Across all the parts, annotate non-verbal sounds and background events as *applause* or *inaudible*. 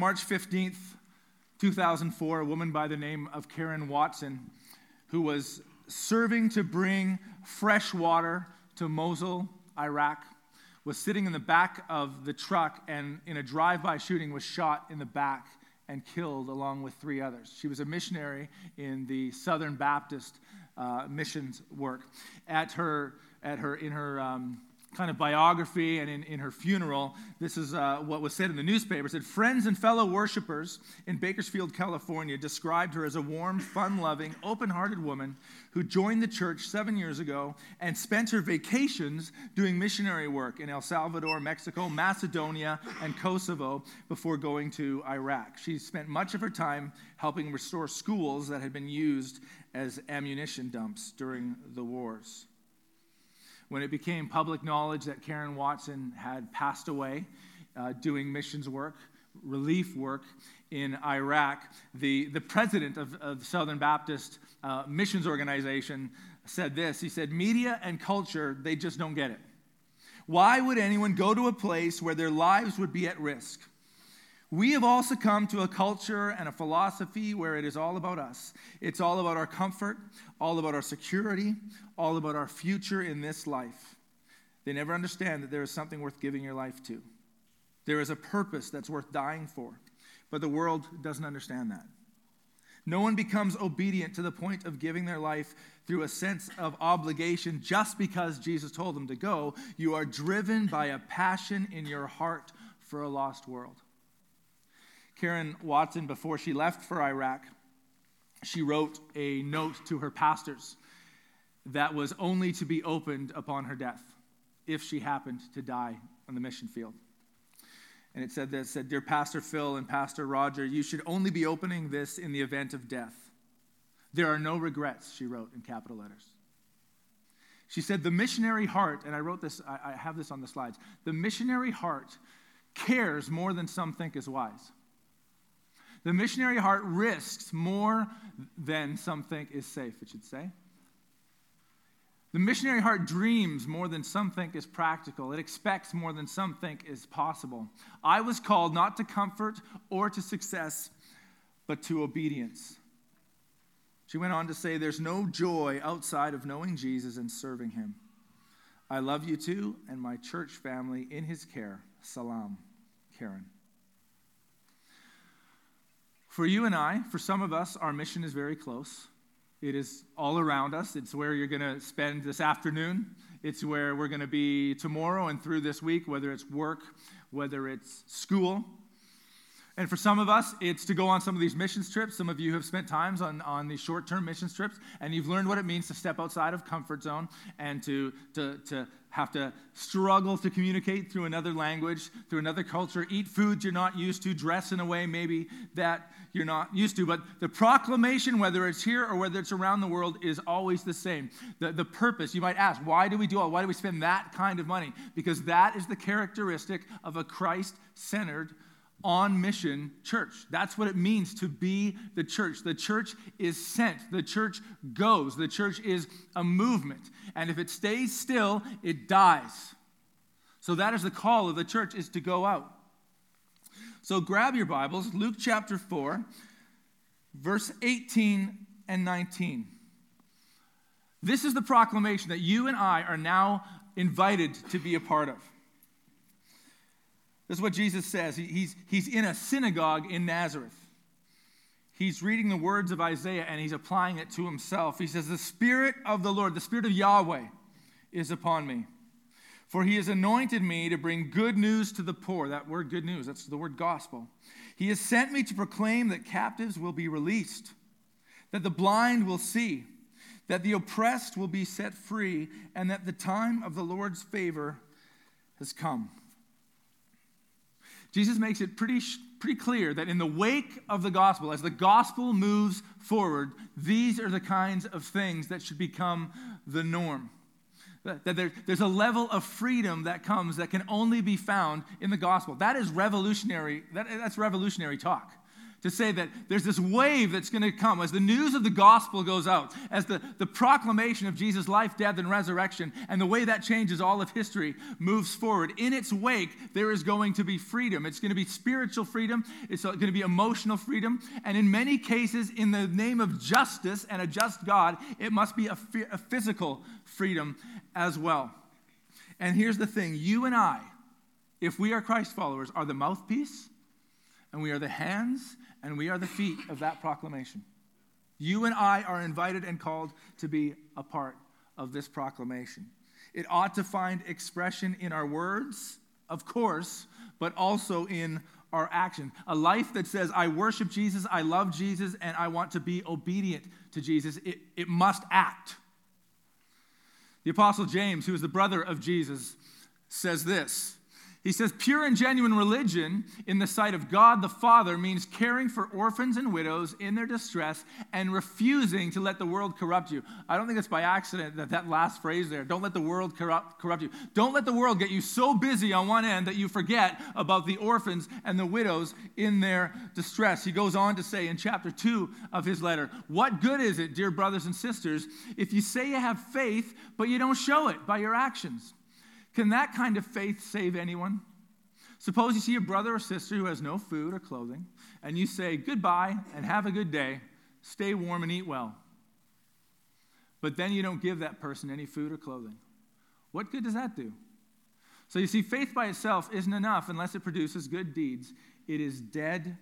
March 15th, 2004, a woman by the name of Karen Watson, who was serving to bring fresh water to Mosul, Iraq, was sitting in the back of the truck and in a drive by shooting was shot in the back and killed along with three others. She was a missionary in the Southern Baptist uh, missions work. At her, at her, in her um, kind of biography and in, in her funeral, this is uh, what was said in the newspaper. It said, Friends and fellow worshipers in Bakersfield, California described her as a warm, fun loving, open hearted woman who joined the church seven years ago and spent her vacations doing missionary work in El Salvador, Mexico, Macedonia, and Kosovo before going to Iraq. She spent much of her time helping restore schools that had been used as ammunition dumps during the wars when it became public knowledge that Karen Watson had passed away uh, doing missions work, relief work in Iraq, the, the president of, of the Southern Baptist uh, Missions Organization said this. He said, Media and culture, they just don't get it. Why would anyone go to a place where their lives would be at risk? We have all succumbed to a culture and a philosophy where it is all about us. It's all about our comfort, all about our security, all about our future in this life. They never understand that there is something worth giving your life to. There is a purpose that's worth dying for. But the world doesn't understand that. No one becomes obedient to the point of giving their life through a sense of obligation just because Jesus told them to go. You are driven by a passion in your heart for a lost world. Karen Watson, before she left for Iraq, she wrote a note to her pastors that was only to be opened upon her death if she happened to die on the mission field. And it said this, said, Dear Pastor Phil and Pastor Roger, you should only be opening this in the event of death. There are no regrets, she wrote in capital letters. She said, The missionary heart, and I wrote this, I, I have this on the slides. The missionary heart cares more than some think is wise. The missionary heart risks more than some think is safe, it should say. The missionary heart dreams more than some think is practical. It expects more than some think is possible. I was called not to comfort or to success, but to obedience. She went on to say, There's no joy outside of knowing Jesus and serving him. I love you two and my church family in his care. Salam, Karen. For you and I, for some of us, our mission is very close. It is all around us. It's where you're going to spend this afternoon. It's where we're going to be tomorrow and through this week, whether it's work, whether it's school. And for some of us, it's to go on some of these missions trips. Some of you have spent times on, on these short term missions trips, and you've learned what it means to step outside of comfort zone and to, to, to have to struggle to communicate through another language, through another culture, eat food you're not used to, dress in a way maybe that you're not used to. But the proclamation, whether it's here or whether it's around the world, is always the same. The, the purpose, you might ask, why do we do all? Why do we spend that kind of money? Because that is the characteristic of a Christ centered on mission church. That's what it means to be the church. The church is sent, the church goes, the church is a movement. And if it stays still, it dies. So that is the call of the church is to go out. So grab your Bibles, Luke chapter 4, verse 18 and 19. This is the proclamation that you and I are now invited to be a part of. This is what Jesus says. He's, he's in a synagogue in Nazareth. He's reading the words of Isaiah and he's applying it to himself. He says, The Spirit of the Lord, the Spirit of Yahweh, is upon me for he has anointed me to bring good news to the poor. That word good news, that's the word gospel. He has sent me to proclaim that captives will be released, that the blind will see, that the oppressed will be set free, and that the time of the Lord's favor has come. Jesus makes it pretty, pretty clear that in the wake of the gospel, as the gospel moves forward, these are the kinds of things that should become the norm. That there, there's a level of freedom that comes that can only be found in the gospel. That is revolutionary. That, that's revolutionary talk. To say that there's this wave that's going to come as the news of the gospel goes out, as the, the proclamation of Jesus' life, death, and resurrection, and the way that changes all of history moves forward. In its wake, there is going to be freedom. It's going to be spiritual freedom, it's going to be emotional freedom, and in many cases, in the name of justice and a just God, it must be a, a physical freedom as well. And here's the thing you and I, if we are Christ followers, are the mouthpiece, and we are the hands and we are the feet of that proclamation. You and I are invited and called to be a part of this proclamation. It ought to find expression in our words, of course, but also in our action. A life that says, I worship Jesus, I love Jesus, and I want to be obedient to Jesus, it, it must act. The Apostle James, who is the brother of Jesus, says this he says, pure and genuine religion in the sight of God the Father means caring for orphans and widows in their distress and refusing to let the world corrupt you. I don't think it's by accident that that last phrase there, don't let the world corrupt, corrupt you. Don't let the world get you so busy on one end that you forget about the orphans and the widows in their distress. He goes on to say in chapter 2 of his letter, What good is it, dear brothers and sisters, if you say you have faith, but you don't show it by your actions? Can that kind of faith save anyone? Suppose you see a brother or sister who has no food or clothing, and you say, Goodbye and have a good day, stay warm and eat well. But then you don't give that person any food or clothing. What good does that do? So you see, faith by itself isn't enough unless it produces good deeds. It is dead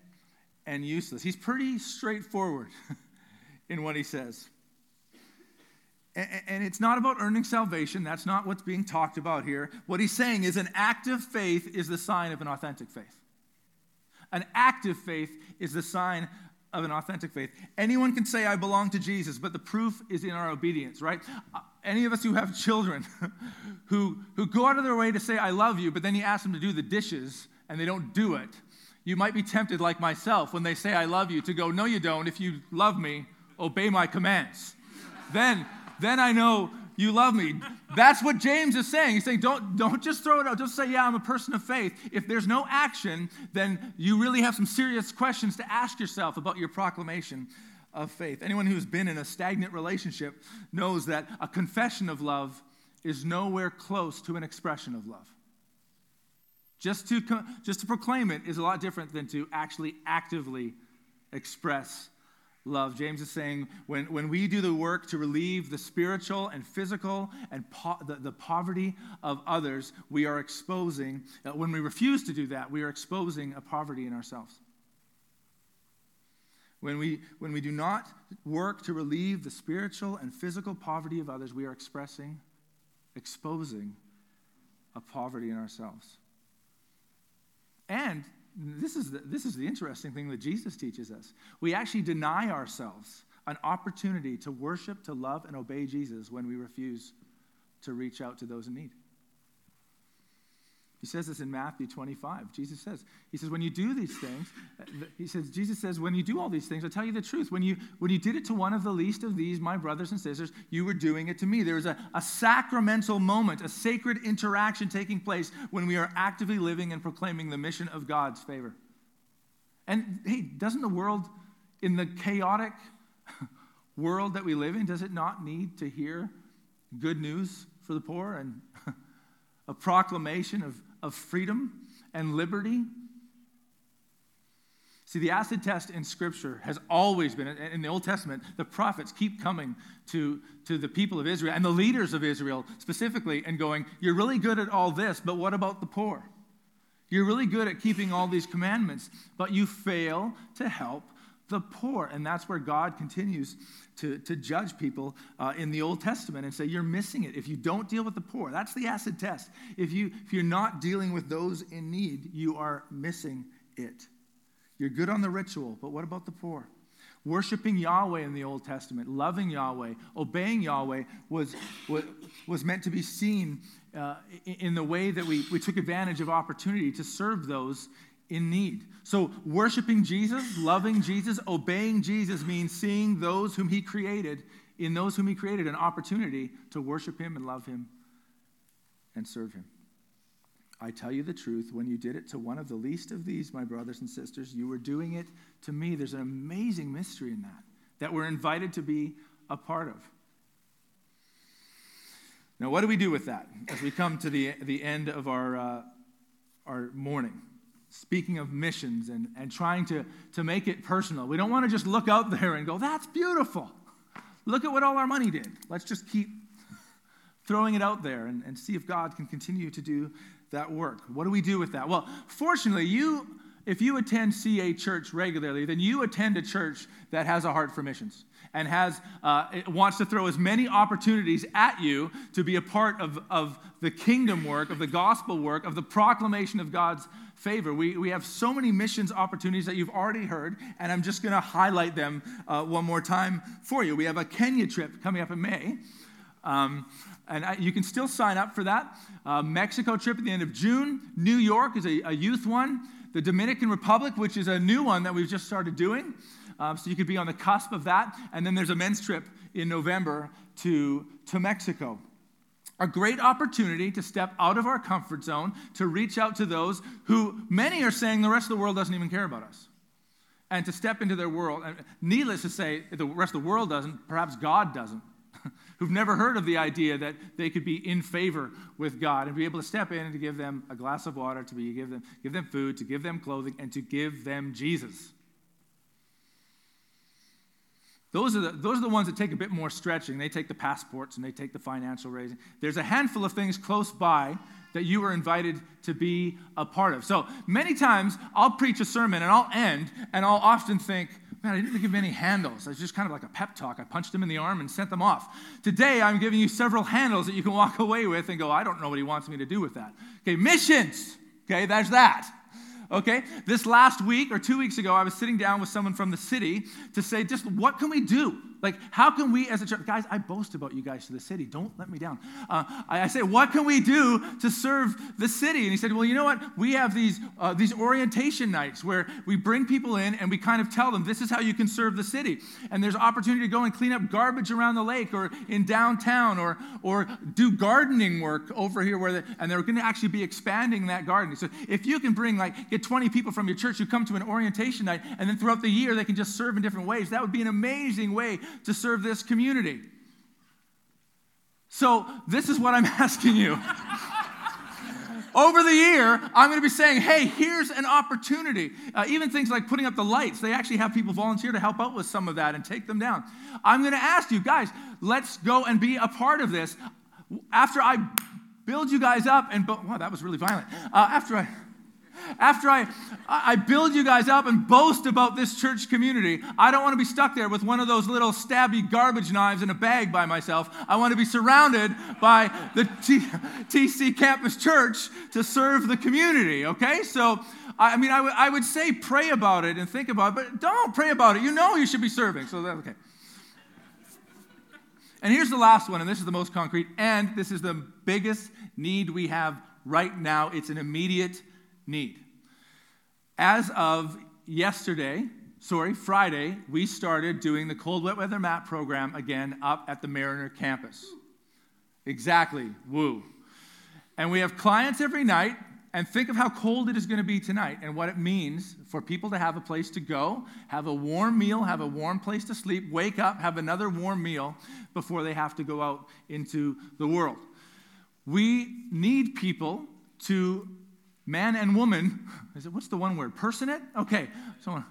and useless. He's pretty straightforward *laughs* in what he says. And it's not about earning salvation. That's not what's being talked about here. What he's saying is an active faith is the sign of an authentic faith. An active faith is the sign of an authentic faith. Anyone can say, I belong to Jesus, but the proof is in our obedience, right? Uh, any of us who have children *laughs* who, who go out of their way to say, I love you, but then you ask them to do the dishes and they don't do it, you might be tempted, like myself, when they say, I love you, to go, No, you don't. If you love me, obey my commands. *laughs* then then I know you love me. That's what James is saying. He's saying, don't, don't just throw it out. Just say, yeah, I'm a person of faith. If there's no action, then you really have some serious questions to ask yourself about your proclamation of faith. Anyone who's been in a stagnant relationship knows that a confession of love is nowhere close to an expression of love. Just to, just to proclaim it is a lot different than to actually actively express love. James is saying when, when we do the work to relieve the spiritual and physical and po- the, the poverty of others, we are exposing, uh, when we refuse to do that, we are exposing a poverty in ourselves. When we, when we do not work to relieve the spiritual and physical poverty of others, we are expressing, exposing a poverty in ourselves. And this is, the, this is the interesting thing that Jesus teaches us. We actually deny ourselves an opportunity to worship, to love, and obey Jesus when we refuse to reach out to those in need. He says this in Matthew 25. Jesus says, He says, when you do these things, He says, Jesus says, when you do all these things, I tell you the truth. When you, when you did it to one of the least of these, my brothers and sisters, you were doing it to me. There is a, a sacramental moment, a sacred interaction taking place when we are actively living and proclaiming the mission of God's favor. And hey, doesn't the world, in the chaotic *laughs* world that we live in, does it not need to hear good news for the poor and *laughs* a proclamation of of freedom and liberty. See, the acid test in Scripture has always been, in the Old Testament, the prophets keep coming to, to the people of Israel and the leaders of Israel specifically and going, You're really good at all this, but what about the poor? You're really good at keeping all these commandments, but you fail to help the poor. And that's where God continues to, to judge people uh, in the Old Testament and say, You're missing it. If you don't deal with the poor, that's the acid test. If, you, if you're not dealing with those in need, you are missing it. You're good on the ritual, but what about the poor? Worshiping Yahweh in the Old Testament, loving Yahweh, obeying Yahweh was, was, was meant to be seen uh, in the way that we, we took advantage of opportunity to serve those in need. So, worshiping Jesus, loving Jesus, obeying Jesus means seeing those whom He created, in those whom He created, an opportunity to worship Him and love Him and serve Him. I tell you the truth, when you did it to one of the least of these, my brothers and sisters, you were doing it to me. There's an amazing mystery in that, that we're invited to be a part of. Now, what do we do with that as we come to the, the end of our, uh, our morning? Speaking of missions and, and trying to, to make it personal, we don't want to just look out there and go, that's beautiful. Look at what all our money did. Let's just keep throwing it out there and, and see if God can continue to do that work. What do we do with that? Well, fortunately, you if you attend CA church regularly, then you attend a church that has a heart for missions and has uh, wants to throw as many opportunities at you to be a part of, of the kingdom work, of the gospel work, of the proclamation of God's favor. We, we have so many missions opportunities that you've already heard, and I'm just going to highlight them uh, one more time for you. We have a Kenya trip coming up in May. Um, and I, you can still sign up for that. Uh, Mexico trip at the end of June. New York is a, a, youth one. The Dominican Republic, which is a new one that we've just started doing. Um, so you could be on the cusp of that. And then there's a men's trip in November to, to Mexico. A great opportunity to step out of our comfort zone, to reach out to those who many are saying the rest of the world doesn't even care about us. And to step into their world. And needless to say, the rest of the world doesn't, perhaps God doesn't *laughs* who've never heard of the idea that they could be in favor with God and be able to step in and to give them a glass of water, to be, give, them, give them food, to give them clothing, and to give them Jesus. Those are, the, those are the ones that take a bit more stretching. They take the passports and they take the financial raising. There's a handful of things close by that you are invited to be a part of. So many times I'll preach a sermon and I'll end and I'll often think, Man, I didn't give any handles. It was just kind of like a pep talk. I punched him in the arm and sent them off. Today, I'm giving you several handles that you can walk *laughs* away with and go, I don't know what he wants me to do with that. Okay, missions. Okay, there's that. Okay, this last week or two weeks ago, I was sitting down with someone from the city to say, just what can we do? Like, how can we as a church, guys, I boast about you guys to the city. Don't let me down. Uh, I, I, say, what can we do to serve the city? And he said, well, you know what? We have these, uh, these orientation nights where we bring people in and we kind of tell them, this is how you can serve the city. And there's opportunity to go and clean up garbage around the lake or in downtown or, or do gardening work over here where, and they're going to actually be expanding that garden. So if you can bring like, get 20 people from your church who come to an orientation night and then throughout the year they can just serve in different ways, that would be an amazing way to serve this community. So, this is what I'm *laughs* asking you. Over the year, I'm going to be saying, hey, here's an opportunity. Uh, even things like putting up the lights, they actually have people volunteer to help out with some of that and take them down. I'm going to ask you, guys, let's go and be a part of this. After I build you guys up and, wow, that was really violent. Uh, after I after I, I build you guys up and boast about this church community, I don't want to be stuck there with one of those little stabby garbage knives in a bag by myself. I want to be surrounded by the T- TC Campus Church to serve the community, okay? So, I mean, I, w- I would say pray about it and think about it, but don't pray about it. You know you should be serving, so that's okay. And here's the last one, and this is the most concrete, and this is the biggest need we have right now. It's an immediate need. As of yesterday, sorry, Friday, we started doing the cold wet weather mat program again up at the Mariner campus. Exactly, woo. And we have clients every night, and think of how cold it is going to be tonight and what it means for people to have a place to go, have a warm meal, have a warm place to sleep, wake up, have another warm meal before they have to go out into the world. We need people to man and woman, is it, what's the one word? Personate? Okay, so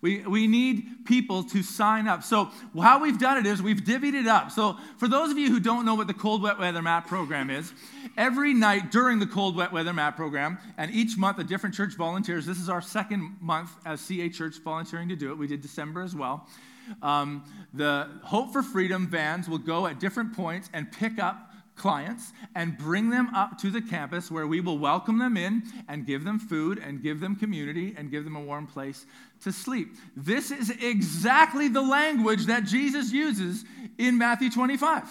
we, we need people to sign up. So, how we've done it is we've divvied it up. So, for those of you who don't know what the Cold Wet Weather Mat program is, every night during the Cold Wet Weather Mat program, and each month a different church volunteers, this is our second month as CA Church volunteering to do it. We did December as well. Um, the Hope for Freedom vans will go at different points and pick up clients and bring them up to the campus where we will welcome them in and give them food and give them community and give them a warm place to sleep. This is exactly the language that Jesus uses in Matthew 25.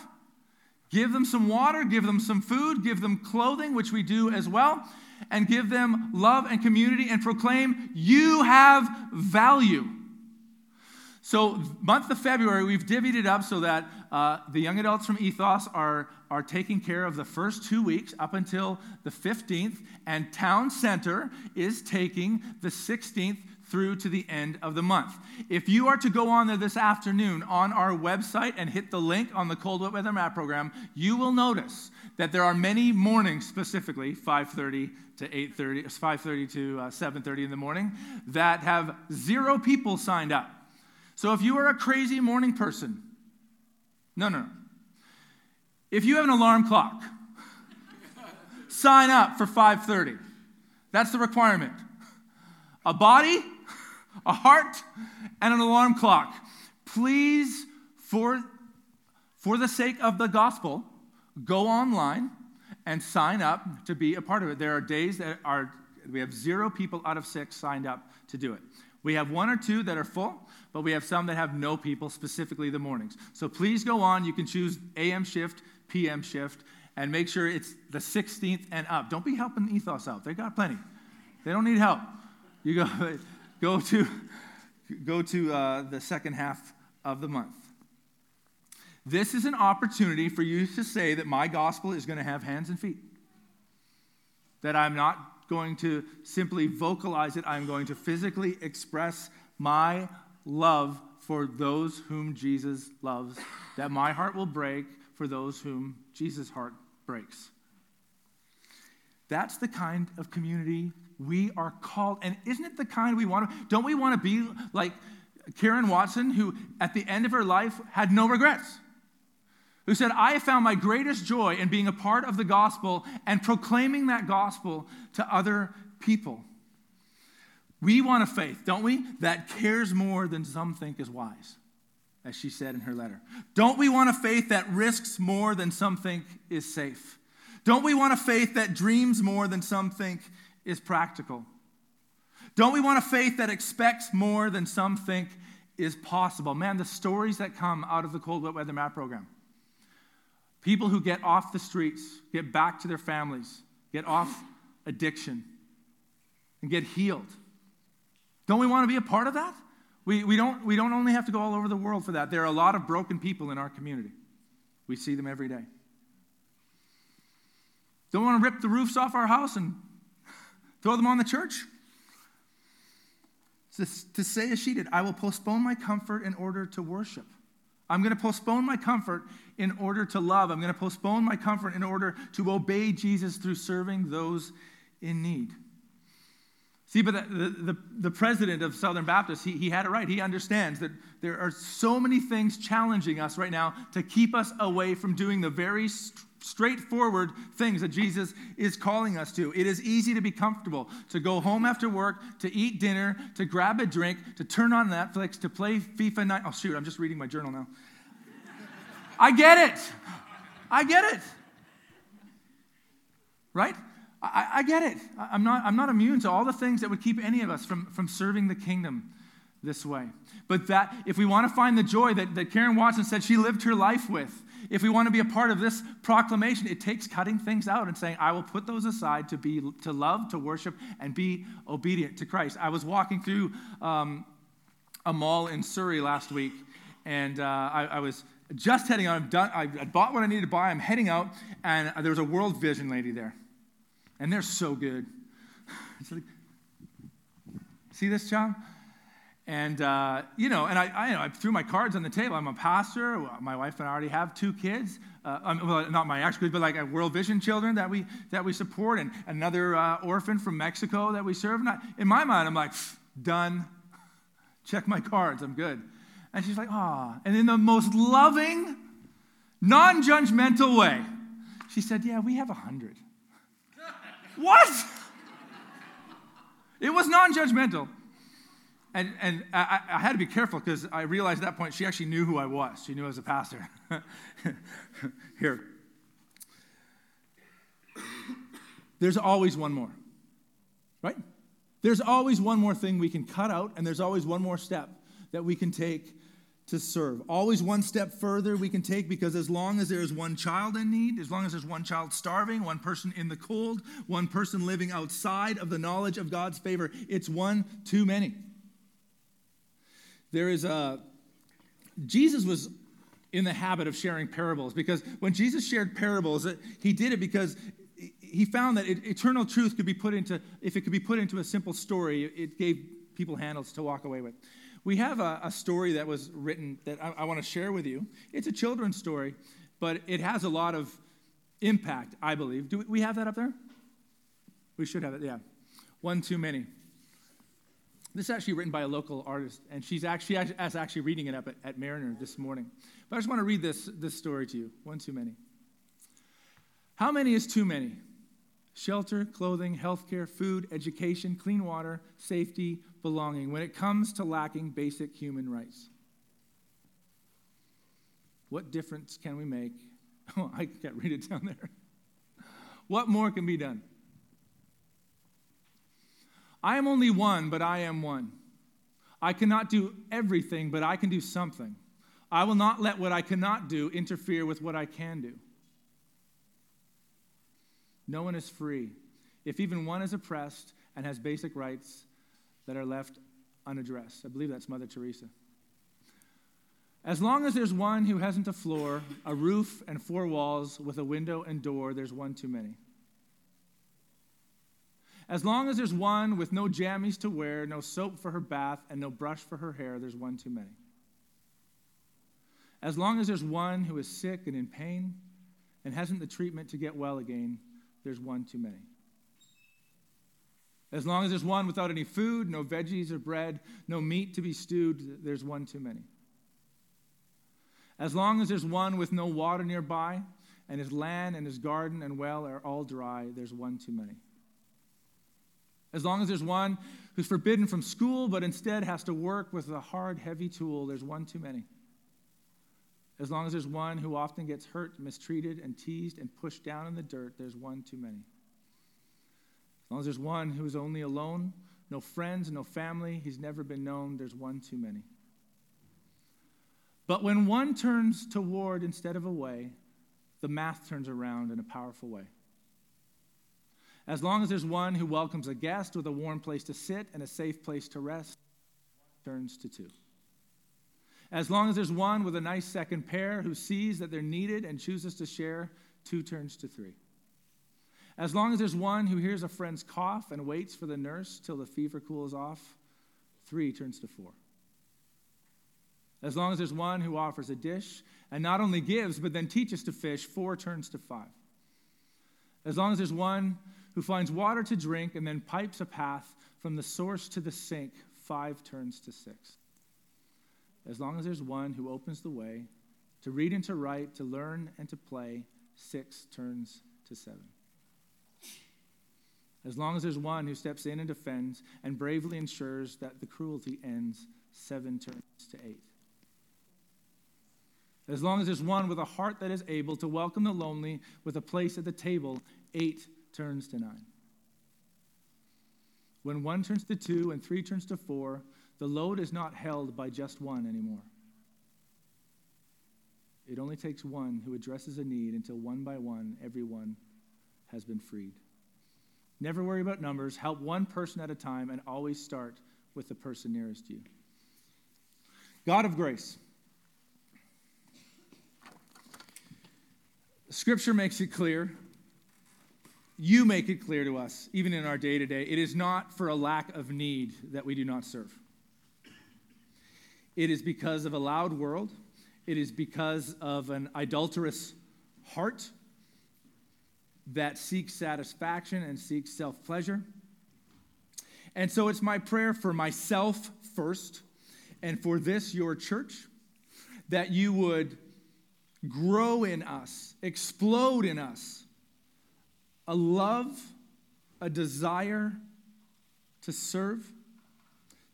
Give them some water, give them some food, give them clothing, which we do as well, and give them love and community and proclaim, You have value. So, month of February, we've divvied it up so that uh, the young adults from Ethos are, are taking care of the first two weeks up until the 15th, and Town Center is taking the 16th through to the end of the month. If you are to go on there this afternoon on our website and hit the link on the Cold Wet Weather Mat program, you will notice that there are many mornings, specifically 5:30 to 8:30, 5:30 to uh, 7:30 in the morning, that have zero people signed up. So if you are a crazy morning person, no, no, no. If you have an alarm clock, *laughs* sign up for 5:30. That's the requirement. A body, a heart, and an alarm clock. Please, for, for the sake of the gospel, go online and sign up to be a part of it. There are days that are we have zero people out of six signed up to do it. We have one or two that are full, but we have some that have no people, specifically the mornings. So please go on. You can choose AM shift, PM shift, and make sure it's the 16th and up. Don't be helping Ethos out. They got plenty. They don't need help. You go, *laughs* go to, go to uh, the second half of the month. This is an opportunity for you to say that my gospel is going to have hands and feet. That I'm not going to simply vocalize it, I'm going to physically express my love for those whom Jesus loves, that my heart will break for those whom Jesus' heart breaks. That's the kind of community we are called. And isn't it the kind we want to? Don't we want to be like Karen Watson, who at the end of her life had no regrets? Who said, I have found my greatest joy in being a part of the gospel and proclaiming that gospel to other people. We want a faith, don't we, that cares more than some think is wise, as she said in her letter. Don't we want a faith that risks more than some think is safe? Don't we want a faith that dreams more than some think is practical? Don't we want a faith that expects more than some think is possible? Man, the stories that come out of the Cold Wet Weather Mat program. People who get off the streets, get back to their families, get off addiction, and get healed. Don't we want to be a part of that? We, we, don't, we don't only have to go all over the world for that. There are a lot of broken people in our community. We see them every day. Don't want to rip the roofs off our house and *laughs* throw them on the church? To, to say as she did, I will postpone my comfort in order to worship. I'm going to postpone my comfort in order to love. I'm going to postpone my comfort in order to obey Jesus through serving those in need. See, but the, the, the, president of Southern Baptist, he, he had it right. He understands that there are so many things challenging us right now to keep us away from doing the very st- straightforward things that Jesus is calling us to. It is easy to be comfortable, to go home after work, to eat dinner, to grab a drink, to turn on Netflix, to play FIFA night. Oh, shoot, I'm just reading my journal now. I get it. I get it. Right? I, I get it. I'm not, I'm not immune to all the things that would keep any of us from, from serving the kingdom this way. But that if we want to find the joy that, that Karen Watson said she lived her life with, if we want to be a part of this proclamation, it takes cutting things out and saying, I will put those aside to be to love, to worship, and be obedient to Christ. I was walking through um, a mall in Surrey last week, and uh, I, I, was just heading out. I've done, I, I bought what I needed to buy. I'm heading out, and there was a World Vision lady there and they're so good. like, see this, John? And, uh, you know, and I, I, you know, I, threw my cards on the table. I'm a pastor. My wife and I already have two kids. Uh, um, well, not my actual kids, but like World Vision children that we, that we support, and another uh, orphan from Mexico that we serve. And I, in my mind, I'm like, done. Check my cards. I'm good. And she's like, ah. And in the most loving, non judgmental way, she said, yeah, we have a hundred. What? It was non judgmental. And, and I, I, had to be careful because I realized at that point she actually knew who I was. She knew I was a pastor. *laughs* Here. There's always one more, right? There's always one more thing we can cut out, and there's always one more step that we can take to serve. Always one step further we can take because as long as there is one child in need, as long as there's one child starving, one person in the cold, one person living outside of the knowledge of God's favor, it's one too many. There is a, Jesus was in the habit of sharing parables because when Jesus shared parables, he did it because he found that eternal truth could be put into, if it could be put into a simple story, it gave people handles to walk away with. We have a, a story that was written that I, I want to share with you. It's a children's story, but it has a lot of impact, I believe. Do we have that up there? We should have it, yeah. One too many. This is actually written by a local artist, and she's actually, she's actually reading it up at, at Mariner this morning. But I just want to read this, this story to you. One too many. How many is too many? Shelter, clothing, healthcare, food, education, clean water, safety, belonging, when it comes to lacking basic human rights. What difference can we make? *laughs* Oh, I can't *laughs* read it down there. What more can be done? I am only one, but I am one. I cannot do everything, but I can do something. I will not let what I cannot do interfere with what I can do. No one is free. If even one is oppressed and has basic rights that are left unaddressed. I believe that's Mother Teresa. As long as there's one who hasn't a floor, a roof, and four walls with a window and door, there's one too many. As long as there's one with no jammies to wear, no soap for her bath, and no brush for her hair, there's one too many. As long as there's one who is sick and in pain and hasn't the treatment to get well again, there's one too many. As long as there's one without any food, no veggies or bread, no meat to be stewed, there's one too many. As long as there's one with no water nearby, and his land and his garden and well are all dry, there's one too many. As long as there's one who's forbidden from school but instead has to work with a hard, heavy tool, there's one too many. As long as there's one who often gets hurt, mistreated, and teased and pushed down in the dirt, there's one too many. As long as there's one who is only alone, no friends, no family, he's never been known, there's one too many. But when one turns toward instead of away, the math turns around in a powerful way. As long as there's one who welcomes a guest with a warm place to sit and a safe place to rest, turns to two. As long as there's one with a nice second pair who sees that they're needed and chooses to share, two turns to three. As long as there's one who hears a friend's cough and waits for the nurse till the fever cools off, three turns to four. As long as there's one who offers a dish and not only gives, but then teaches to fish, four turns to five. As long as there's one who finds water to drink and then pipes a path from the source to the sink, five turns to six. As long as there's one who opens the way to read and to write, to learn and to play, six turns to seven. As long as there's one who steps in and defends and bravely ensures that the cruelty ends, seven turns to eight. As long as there's one with a heart that is able to welcome the lonely with a place at the table, eight turns to nine. When one turns to two and three turns to four, the load is not held by just one anymore. It only takes one who addresses a need until one by one, everyone has been freed. Never worry about numbers. Help one person at a time and always start with the person nearest you. God of grace. Scripture makes it clear you make it clear to us, even in our day to day, it is not for a lack of need that we do not serve. It is because of a loud world, it is because of an adulterous heart that seeks satisfaction and seeks self pleasure. And so it's my prayer for myself first and for this, your church, that you would grow in us, explode in us a love, a desire to serve,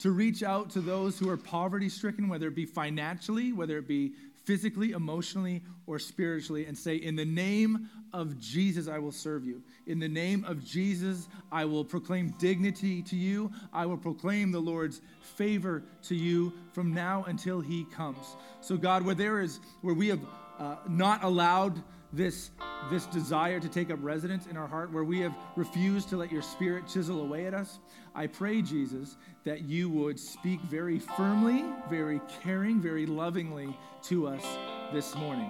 to reach out to those who are poverty stricken, whether it be financially, whether it be physically, emotionally, or spiritually, and say, In the name of Jesus, I will serve you. In the name of Jesus, I will proclaim dignity to you. I will proclaim the Lord's favor to you from now until he comes. So, God, where there is, where we have uh, not allowed this, this desire to take up residence in our heart, where we have refused to let your spirit chisel away at us, I pray, Jesus, that you would speak very firmly, very caring, very lovingly to us this morning.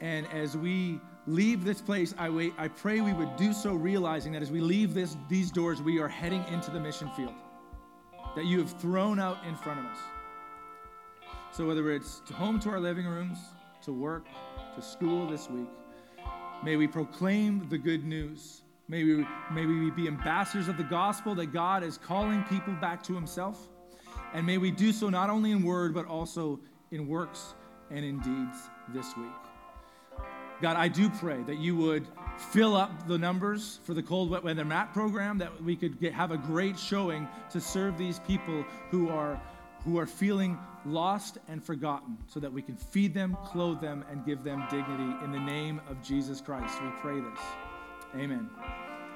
And as we leave this place, I, wait, I pray we would do so realizing that as we leave this, these doors, we are heading into the mission field that you have thrown out in front of us. So, whether it's to home to our living rooms, to work, to school this week, may we proclaim the good news. May we, may we be ambassadors of the gospel that God is calling people back to Himself. And may we do so not only in word, but also in works and in deeds this week. God, I do pray that you would fill up the numbers for the cold wet weather mat program, that we could get, have a great showing to serve these people who are, who are feeling lost and forgotten, so that we can feed them, clothe them, and give them dignity. In the name of Jesus Christ, we pray this. Amen.